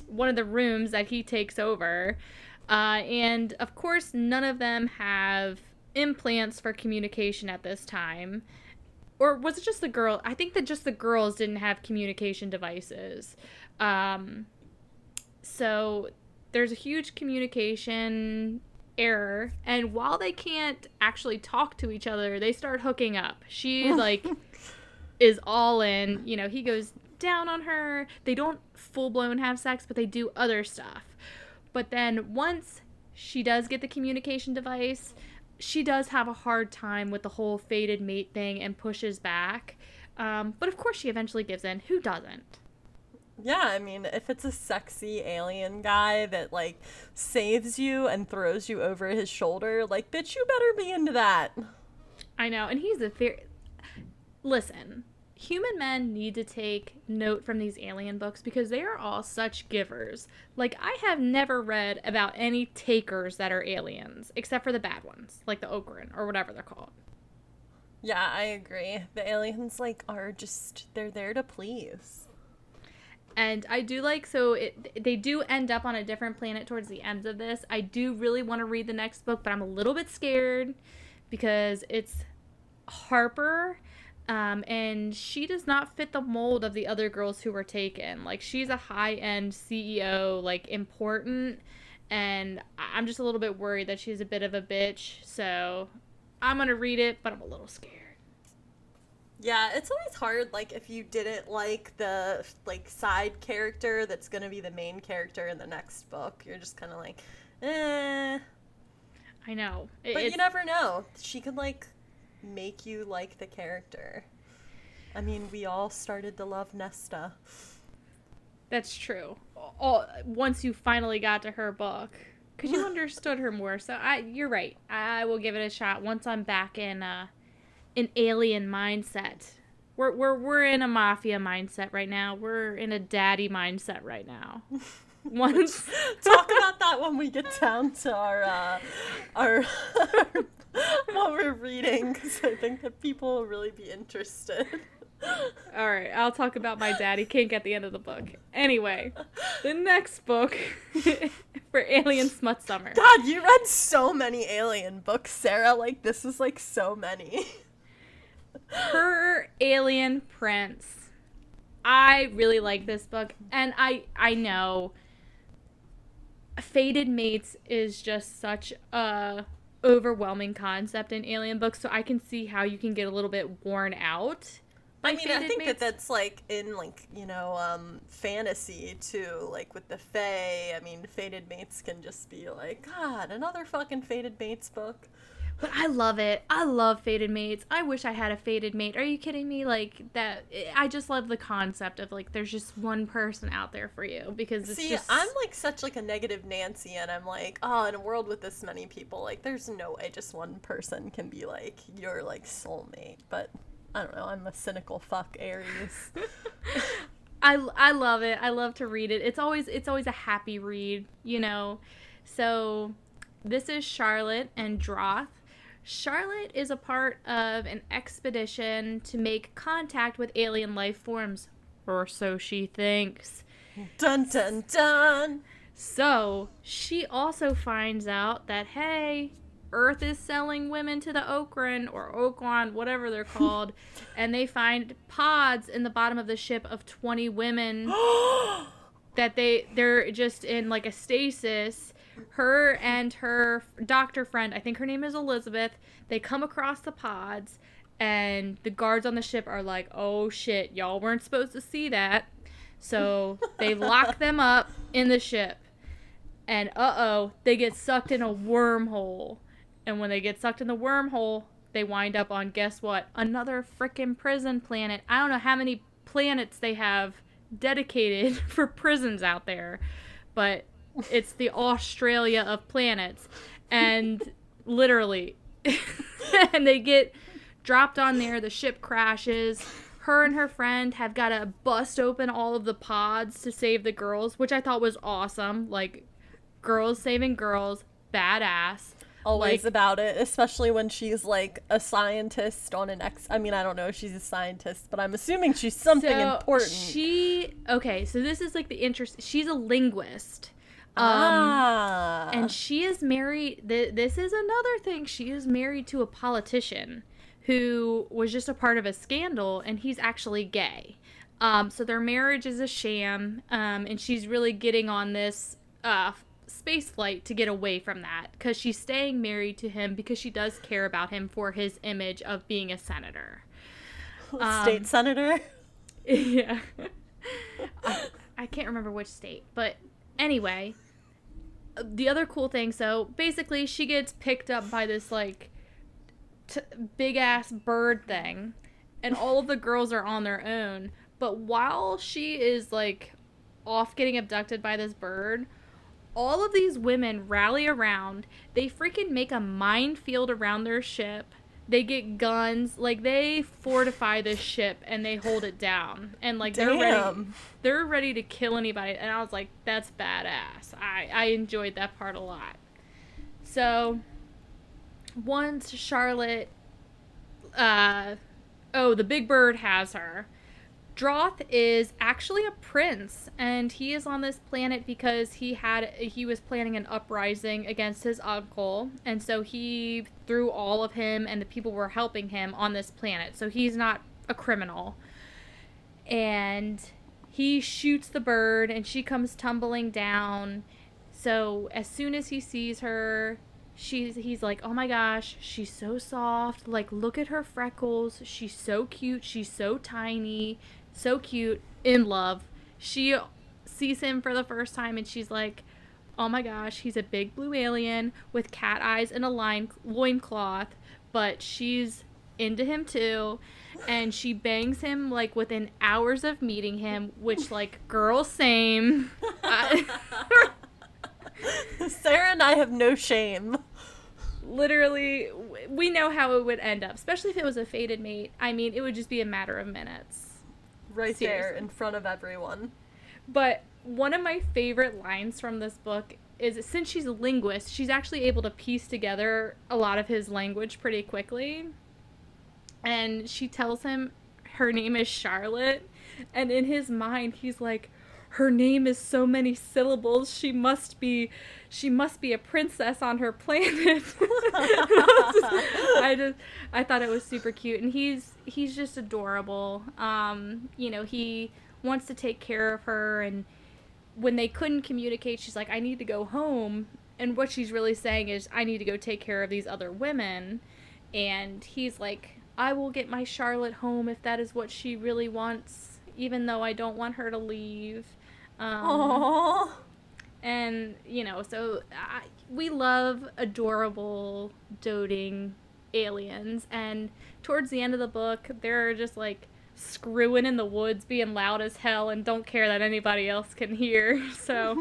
one of the rooms that he takes over. Uh, and of course, none of them have implants for communication at this time. Or was it just the girl? I think that just the girls didn't have communication devices. Um, so there's a huge communication error. And while they can't actually talk to each other, they start hooking up. She, [laughs] like, is all in. You know, he goes down on her. They don't full blown have sex, but they do other stuff. But then once she does get the communication device, she does have a hard time with the whole fated mate thing and pushes back. Um, but of course, she eventually gives in. Who doesn't? Yeah, I mean, if it's a sexy alien guy that like saves you and throws you over his shoulder, like bitch, you better be into that. I know, and he's a very. Listen, human men need to take note from these alien books because they are all such givers. Like, I have never read about any takers that are aliens, except for the bad ones, like the Okran or whatever they're called. Yeah, I agree. The aliens like are just they're there to please. And I do like so it they do end up on a different planet towards the end of this. I do really want to read the next book, but I'm a little bit scared because it's Harper um, and she does not fit the mold of the other girls who were taken. Like she's a high end CEO, like important, and I'm just a little bit worried that she's a bit of a bitch. So I'm gonna read it, but I'm a little scared. Yeah, it's always hard like if you didn't like the like side character that's going to be the main character in the next book. You're just kind of like, "Eh." I know, It- But it's- you never know. She could like make you like the character. I mean, we all started to love Nesta. That's true. All, once you finally got to her book, because you [laughs] understood her more. So I, you're right. I will give it a shot once I'm back in uh, an alien mindset. We're we're we're in a mafia mindset right now. We're in a daddy mindset right now. [laughs] Once Talk [laughs] about that when we get down to our uh, our [laughs] what we're reading, because I think that people will really be interested. All right, I'll talk about my daddy kink at the end of the book. Anyway, the next book for Alien Smut Summer. God, you read so many alien books, Sarah. Like this is like so many. Her Alien Prince. I really like this book, and I I know fated Mates is just such a overwhelming concept in alien books, so I can see how you can get a little bit worn out. I mean, I think that that's like in like you know um, fantasy too, like with the Fae. I mean, fated Mates can just be like, God, another fucking fated Mates book. But I love it. I love fated mates. I wish I had a fated mate. Are you kidding me? Like that. I just love the concept of like there's just one person out there for you because it's See, just. I'm like such like a negative Nancy, and I'm like, oh, in a world with this many people, like there's no way just one person can be like your like soulmate. But I don't know. I'm a cynical fuck Aries. [laughs] [laughs] I, I love it. I love to read it. It's always it's always a happy read, you know. So this is Charlotte and Droth. Charlotte is a part of an expedition to make contact with alien life forms, or so she thinks. dun dun dun. So she also finds out that hey, Earth is selling women to the Okran or Okran, whatever they're [laughs] called, and they find pods in the bottom of the ship of 20 women [gasps] that they they're just in like a stasis. Her and her doctor friend, I think her name is Elizabeth, they come across the pods and the guards on the ship are like, "Oh shit, y'all weren't supposed to see that." So they [laughs] lock them up in the ship. And uh-oh, they get sucked in a wormhole. And when they get sucked in the wormhole, they wind up on guess what? Another freaking prison planet. I don't know how many planets they have dedicated [laughs] for prisons out there, but it's the Australia of planets. And literally [laughs] and they get dropped on there, the ship crashes. Her and her friend have got to bust open all of the pods to save the girls, which I thought was awesome. Like girls saving girls, badass always like, about it, especially when she's like a scientist on an ex. I mean, I don't know if she's a scientist, but I'm assuming she's something so important. She okay, so this is like the interest. She's a linguist. Um, ah. And she is married. Th- this is another thing. She is married to a politician who was just a part of a scandal, and he's actually gay. Um, so their marriage is a sham, um, and she's really getting on this uh, space flight to get away from that because she's staying married to him because she does care about him for his image of being a senator. State um, senator? [laughs] Yeah. I, [laughs] I can't remember which state, but anyway, the other cool thing so basically, she gets picked up by this like t- big ass bird thing, and all of the girls are on their own. But while she is like off getting abducted by this bird, all of these women rally around. They freaking make a minefield around their ship. They get guns, like they fortify this ship and they hold it down. And like Damn. they're ready they're ready to kill anybody. And I was like, that's badass. I I enjoyed that part a lot. So once Charlotte uh oh, the big bird has her Droth is actually a prince, and he is on this planet because he had he was planning an uprising against his uncle, and so he threw all of him and the people were helping him on this planet. So he's not a criminal. And he shoots the bird, and she comes tumbling down. So as soon as he sees her, she's he's like, "Oh my gosh, she's so soft. Like look at her freckles. She's so cute. She's so tiny so cute, in love. She sees him for the first time and she's like, oh my gosh, he's a big blue alien with cat eyes and a line loincloth, but she's into him too. And she bangs him like within hours of meeting him, which like girl same. [laughs] Sarah and I have no shame. Literally, we know how it would end up, especially if it was a fated mate. I mean, it would just be a matter of minutes right Seriously. there in front of everyone. But one of my favorite lines from this book is since she's a linguist, she's actually able to piece together a lot of his language pretty quickly. And she tells him her name is Charlotte, and in his mind he's like, her name is so many syllables. She must be, she must be a princess on her planet. [laughs] I just, I thought it was super cute, and he's he's just adorable. Um, you know, he wants to take care of her, and when they couldn't communicate, she's like, I need to go home. And what she's really saying is, I need to go take care of these other women. And he's like, I will get my Charlotte home if that is what she really wants, even though I don't want her to leave. Um, Aww. and you know, so I, we love adorable, doting aliens. And towards the end of the book, they're just like screwing in the woods, being loud as hell, and don't care that anybody else can hear. [laughs] So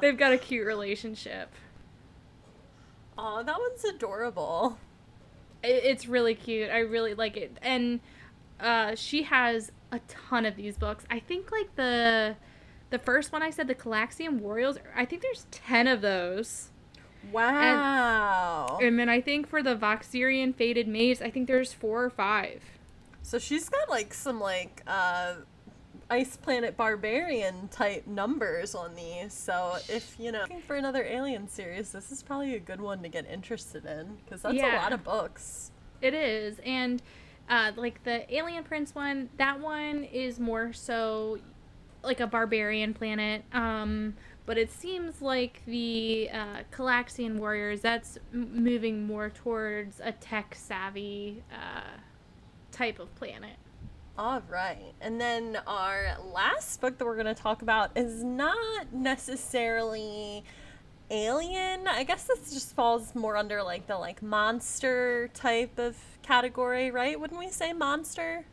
they've got a cute relationship. Oh, that one's adorable. It, it's really cute. I really like it. And uh, she has a ton of these books. I think like the the first one I said, the Calaxian Warriors. I think there's ten of those. Wow. And then I think for the Voxerian Fated Mates, I think there's four or five. so she's got like some like uh Ice Planet Barbarian type numbers on these. So if you know looking for another alien series, this is probably a good one to get interested in because that's a lot of books. It is, and uh, like the Alien Prince one, that one is more so like a barbarian planet. Um, but it seems like the uh, Calaxian Warriors that's m- moving more towards a tech savvy uh, type of planet. All right. And then our last book that we're going to talk about is not necessarily alien. I guess this just falls more under like the like monster type of category, right? Wouldn't we say monster?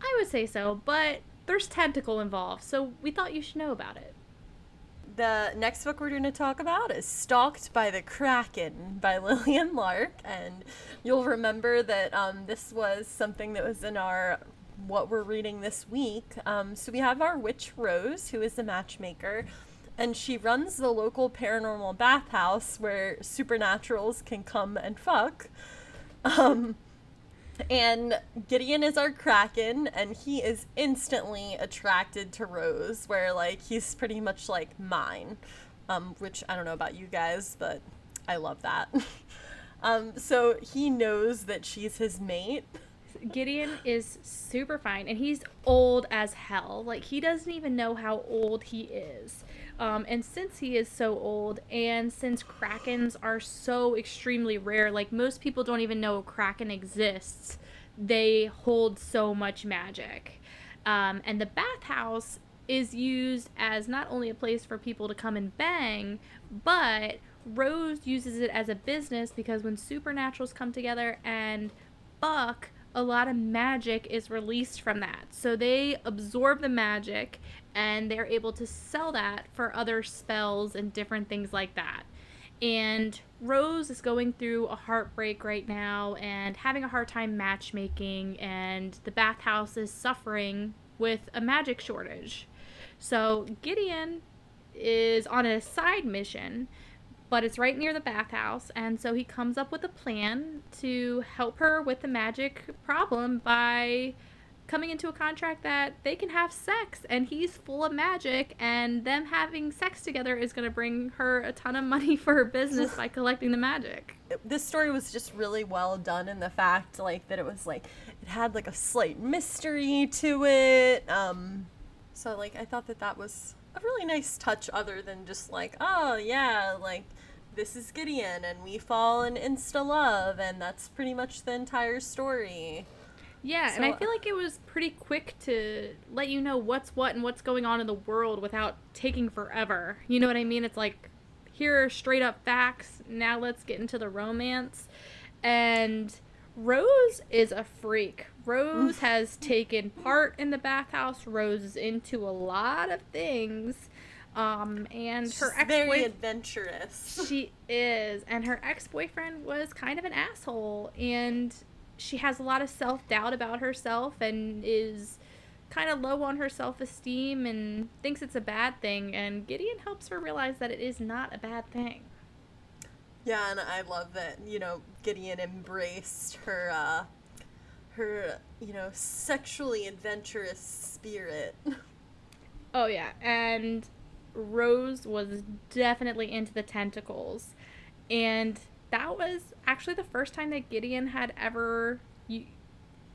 I would say so, but there's tentacle involved, so we thought you should know about it. The next book we're going to talk about is Stalked by the Kraken by [laughs] Lillian Lark. And you'll remember that um, this was something that was in our what we're reading this week. Um, so we have our witch Rose, who is the matchmaker, and she runs the local paranormal bathhouse where supernaturals can come and fuck. Um, and Gideon is our Kraken, and he is instantly attracted to Rose, where, like, he's pretty much like mine. Um, which I don't know about you guys, but I love that. [laughs] um, so he knows that she's his mate. Gideon is super fine, and he's old as hell. Like he doesn't even know how old he is. Um, and since he is so old, and since krakens are so extremely rare, like most people don't even know a kraken exists. They hold so much magic, um, and the bathhouse is used as not only a place for people to come and bang, but Rose uses it as a business because when supernaturals come together and Buck, a lot of magic is released from that. So they absorb the magic and they're able to sell that for other spells and different things like that. And Rose is going through a heartbreak right now and having a hard time matchmaking, and the bathhouse is suffering with a magic shortage. So Gideon is on a side mission but it's right near the bathhouse and so he comes up with a plan to help her with the magic problem by coming into a contract that they can have sex and he's full of magic and them having sex together is going to bring her a ton of money for her business by collecting the magic This story was just really well done in the fact, like, that it was like, it had like a slight mystery to it. Um, so, like, I thought that that was a really nice touch, other than just like, oh, yeah, like, this is Gideon and we fall in insta love, and that's pretty much the entire story. yeah and i feel like it was pretty quick to let you know what's what and what's going on in the world without taking forever you know what i mean it's like here are straight up facts now let's get into the romance and Rose is a freak. Rose has taken part in the bathhouse. Rose is into a lot of things. Um, and her She's ex very adventurous. She is. And her ex boyfriend was kind of an asshole. And she has a lot of self doubt about herself and is kind of low on her self esteem and thinks it's a bad thing. And Gideon helps her realize that it is not a bad thing. Yeah, and I love that, you know, Gideon embraced her uh her, you know, sexually adventurous spirit. [laughs] Oh yeah, and Rose was definitely into the tentacles, and that was actually the first time that Gideon had ever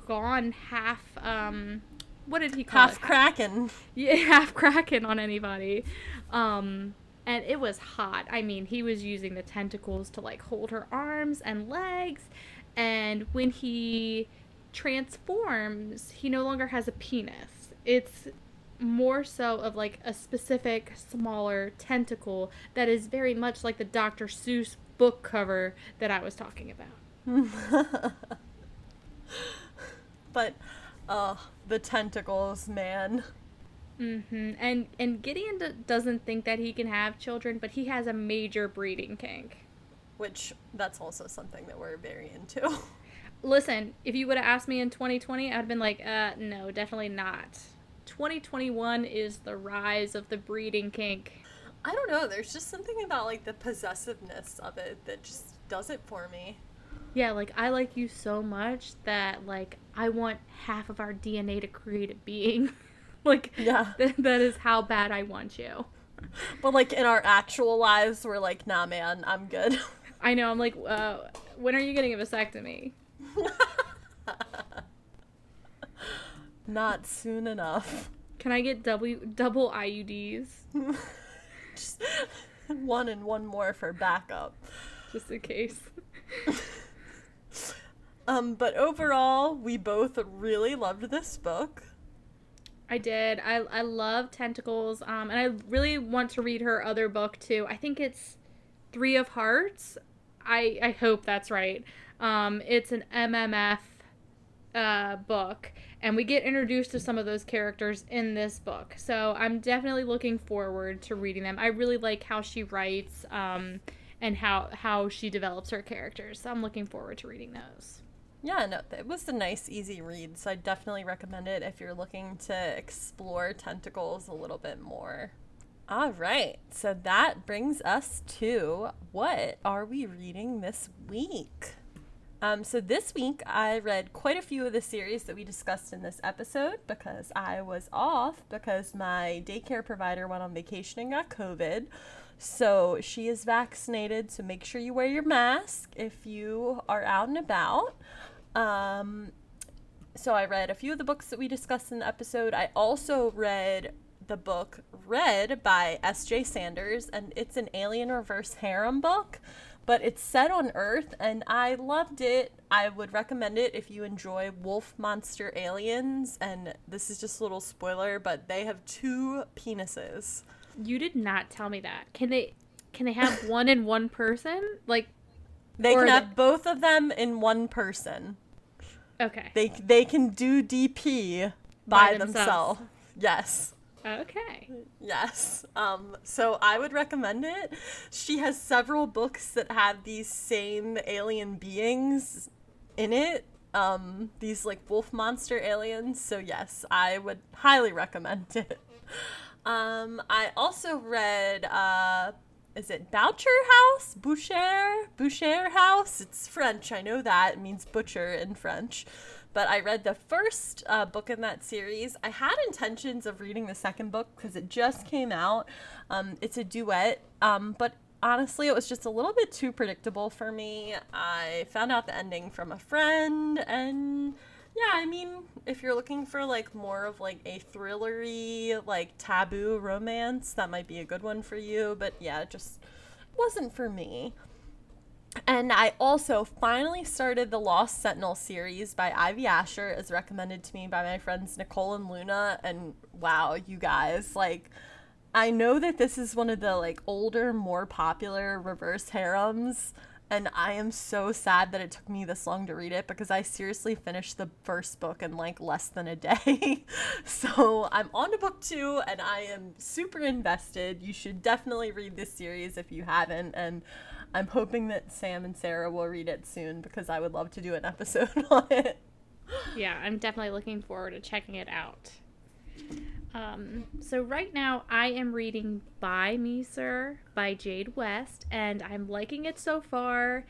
gone half. Um, what did he call half it? kraken. [laughs] Yeah, half kraken on anybody. Um, and it was hot. I mean, he was using the tentacles to like hold her arms and legs, and when he transforms, he no longer has a penis. It's more so of like a specific smaller tentacle that is very much like the Dr. Seuss book cover that I was talking about. [laughs] but uh the tentacles, man. Mhm. And and Gideon d- doesn't think that he can have children, but he has a major breeding kink. Which that's also something that we're very into. [laughs] Listen, if you would have asked me in 2020, I'd been like, uh, no, definitely not. 2021 is the rise of the breeding kink. I don't know. There's just something about like the possessiveness of it that just does it for me. Yeah, like I like you so much that like I want half of our DNA to create a being. [laughs] like yeah, [laughs] th- that is how bad I want you. But like in our actual lives, we're like, nah, man, I'm good. [laughs] I know. I'm like, uh, when are you getting a vasectomy? [laughs] Not soon enough. Can I get W double IUDs? Just one and one more for backup. Just in case. [laughs] um, but overall, we both really loved this book. I did. I I love tentacles. Um, and I really want to read her other book too. I think it's Three of Hearts. I I hope that's right. Um, it's an MMF uh, book, and we get introduced to some of those characters in this book. So I'm definitely looking forward to reading them. I really like how she writes um, and how how she develops her characters. So I'm looking forward to reading those. Yeah, no, it was a nice, easy read. So I definitely recommend it if you're looking to explore tentacles a little bit more. All right, so that brings us to what are we reading this week? Um, so this week I read quite a few of the series that we discussed in this episode because I was off because my daycare provider went on vacation and got COVID. So she is vaccinated, so make sure you wear your mask if you are out and about. Um, so I read a few of the books that we discussed in the episode. I also read the book Red by S.J. Sanders, and it's an alien reverse harem book but it's set on Earth and I loved it. I would recommend it if you enjoy wolf monster aliens. And this is just a little spoiler, but they have two penises. You did not tell me that. Can they can they have one in one person? Like they can have they... both of them in one person. Okay. They they can do DP by, by themselves. themselves. Yes. Okay. Yes. Um, so I would recommend it. She has several books that have these same alien beings in it. Um, these like wolf monster aliens. So yes, I would highly recommend it. Um, I also read uh is it Boucher House? Boucher? Boucher House? It's French. I know that. It means butcher in French but I read the first uh, book in that series. I had intentions of reading the second book because it just came out. Um, it's a duet, um, but honestly, it was just a little bit too predictable for me. I found out the ending from a friend, and yeah, I mean, if you're looking for like more of like a thrillery, like taboo romance, that might be a good one for you. But yeah, it just wasn't for me. And I also finally started the Lost Sentinel series by Ivy Asher, as recommended to me by my friends Nicole and Luna. And wow, you guys, like, I know that this is one of the like older, more popular reverse harems, and I am so sad that it took me this long to read it because I seriously finished the first book in like less than a day. [laughs] so I'm on to book two, and I am super invested. You should definitely read this series if you haven't, and I'm hoping that Sam and Sarah will read it soon because I would love to do an episode [laughs] on it. Yeah, I'm definitely looking forward to checking it out. Um, so right now I am reading By Me Sir by Jade West and I'm liking it so far.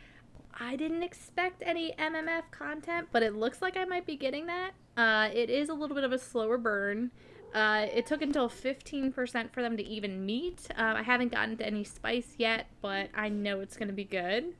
I didn't expect any MMF content, but it looks like I might be getting that. Uh, it is a little bit of a slower burn. Uh, it took until 15% for them to even meet. Uh, I haven't gotten to any spice yet, but I know it's going to be good.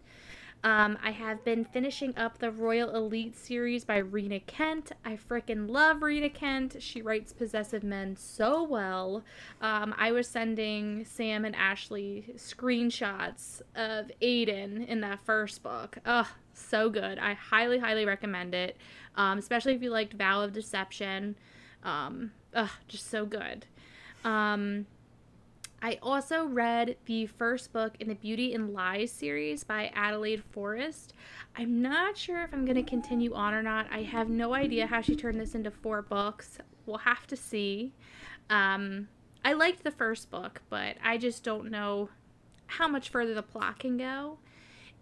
Um, I have been finishing up the Royal Elite series by Rina Kent. I freaking love Rina Kent. She writes possessive men so well. Um, I was sending Sam and Ashley screenshots of Aiden in that first book. Ugh, so good. I highly, highly recommend it, um, especially if you liked Vow of Deception. Um, ugh, just so good. Um, I also read the first book in the Beauty and Lies series by Adelaide Forrest. I'm not sure if I'm going to continue on or not. I have no idea how she turned this into four books. We'll have to see. Um, I liked the first book, but I just don't know how much further the plot can go.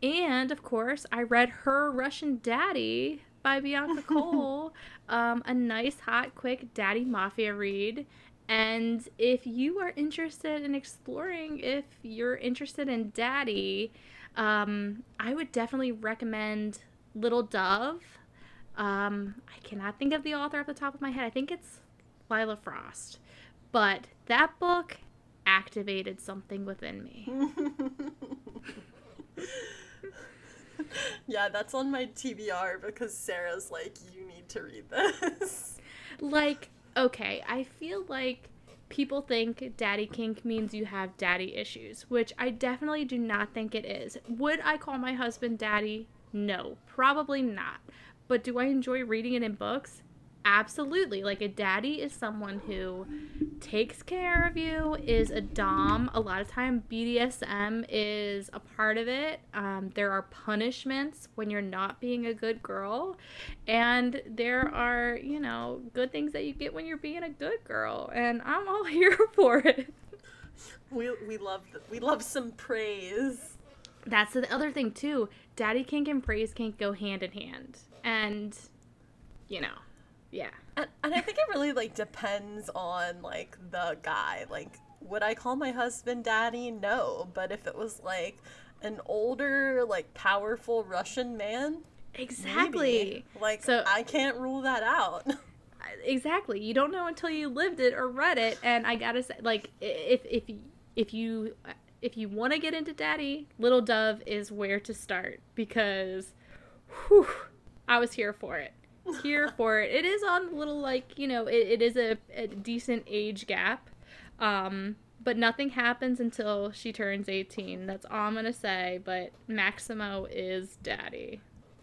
And of course, I read Her Russian Daddy by Bianca [laughs] Cole. um, a nice, hot, quick daddy mafia read. And if you are interested in exploring, if you're interested in Daddy, um, I would definitely recommend Little Dove. Um, I cannot think of the author off the top of my head. I think it's Lila Frost. But that book activated something within me. [laughs] [laughs] yeah, that's on my TBR because Sarah's like, you need to read this. [laughs] Like, okay, I feel like people think daddy kink means you have daddy issues, which I definitely do not think it is. Would I call my husband daddy? No, probably not. But do I enjoy reading it in books? Absolutely. Like a daddy is someone who takes care of you, is a dom. A lot of time BDSM is a part of it. Um, there are punishments when you're not being a good girl. And there are, you know, good things that you get when you're being a good girl. And I'm all [laughs] here for it. We, we love the, we love some praise. That's the other thing too. Daddy kink and praise kink go hand in hand. And you know, yeah. And, and I think it really like depends on like the guy. Like, would I call my husband daddy? No. But if it was like an older, like powerful Russian man, exactly. Maybe. Like, so I can't rule that out. [laughs] exactly. You don't know until you lived it or read it. And I gotta say, like, if if if you if you want to get into daddy, Little Dove is where to start because, whew, I was here for it here for it. It is on a little like you know it, it is a, a decent age gap, um, but nothing happens until she turns eighteen. That's all I'm gonna say. But Maximo is daddy.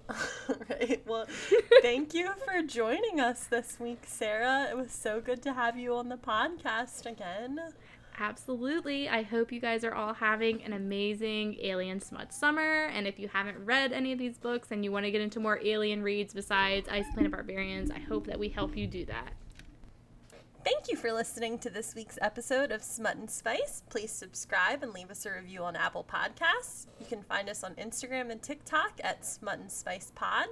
All [laughs] right. Well, [laughs] thank you for joining us this week, Sarah. It was so good to have you on the podcast again. Absolutely. I hope you guys are all having an amazing Alien Smut summer. And if you haven't read any of these books and you want to get into more alien reads besides Ice Planet Barbarians, I hope that we help you do that. Thank you for listening to this week's episode of Smut and Spice. Please subscribe and leave us a review on Apple Podcasts. You can find us on Instagram and TikTok at Smut and Spice Pod.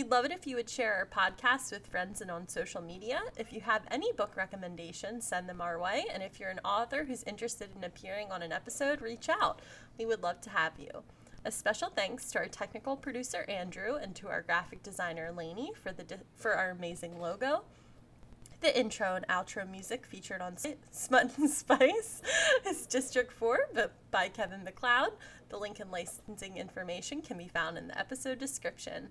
We'd love it if you would share our podcast with friends and on social media. If you have any book recommendations, send them our way. And if you're an author who's interested in appearing on an episode, reach out. We would love to have you. A special thanks to our technical producer Andrew and to our graphic designer Lainey for the for our amazing logo. The intro and outro music featured on Smut and [laughs] Spice is District 4 but by Kevin MacLeod. The link and licensing information can be found in the episode description.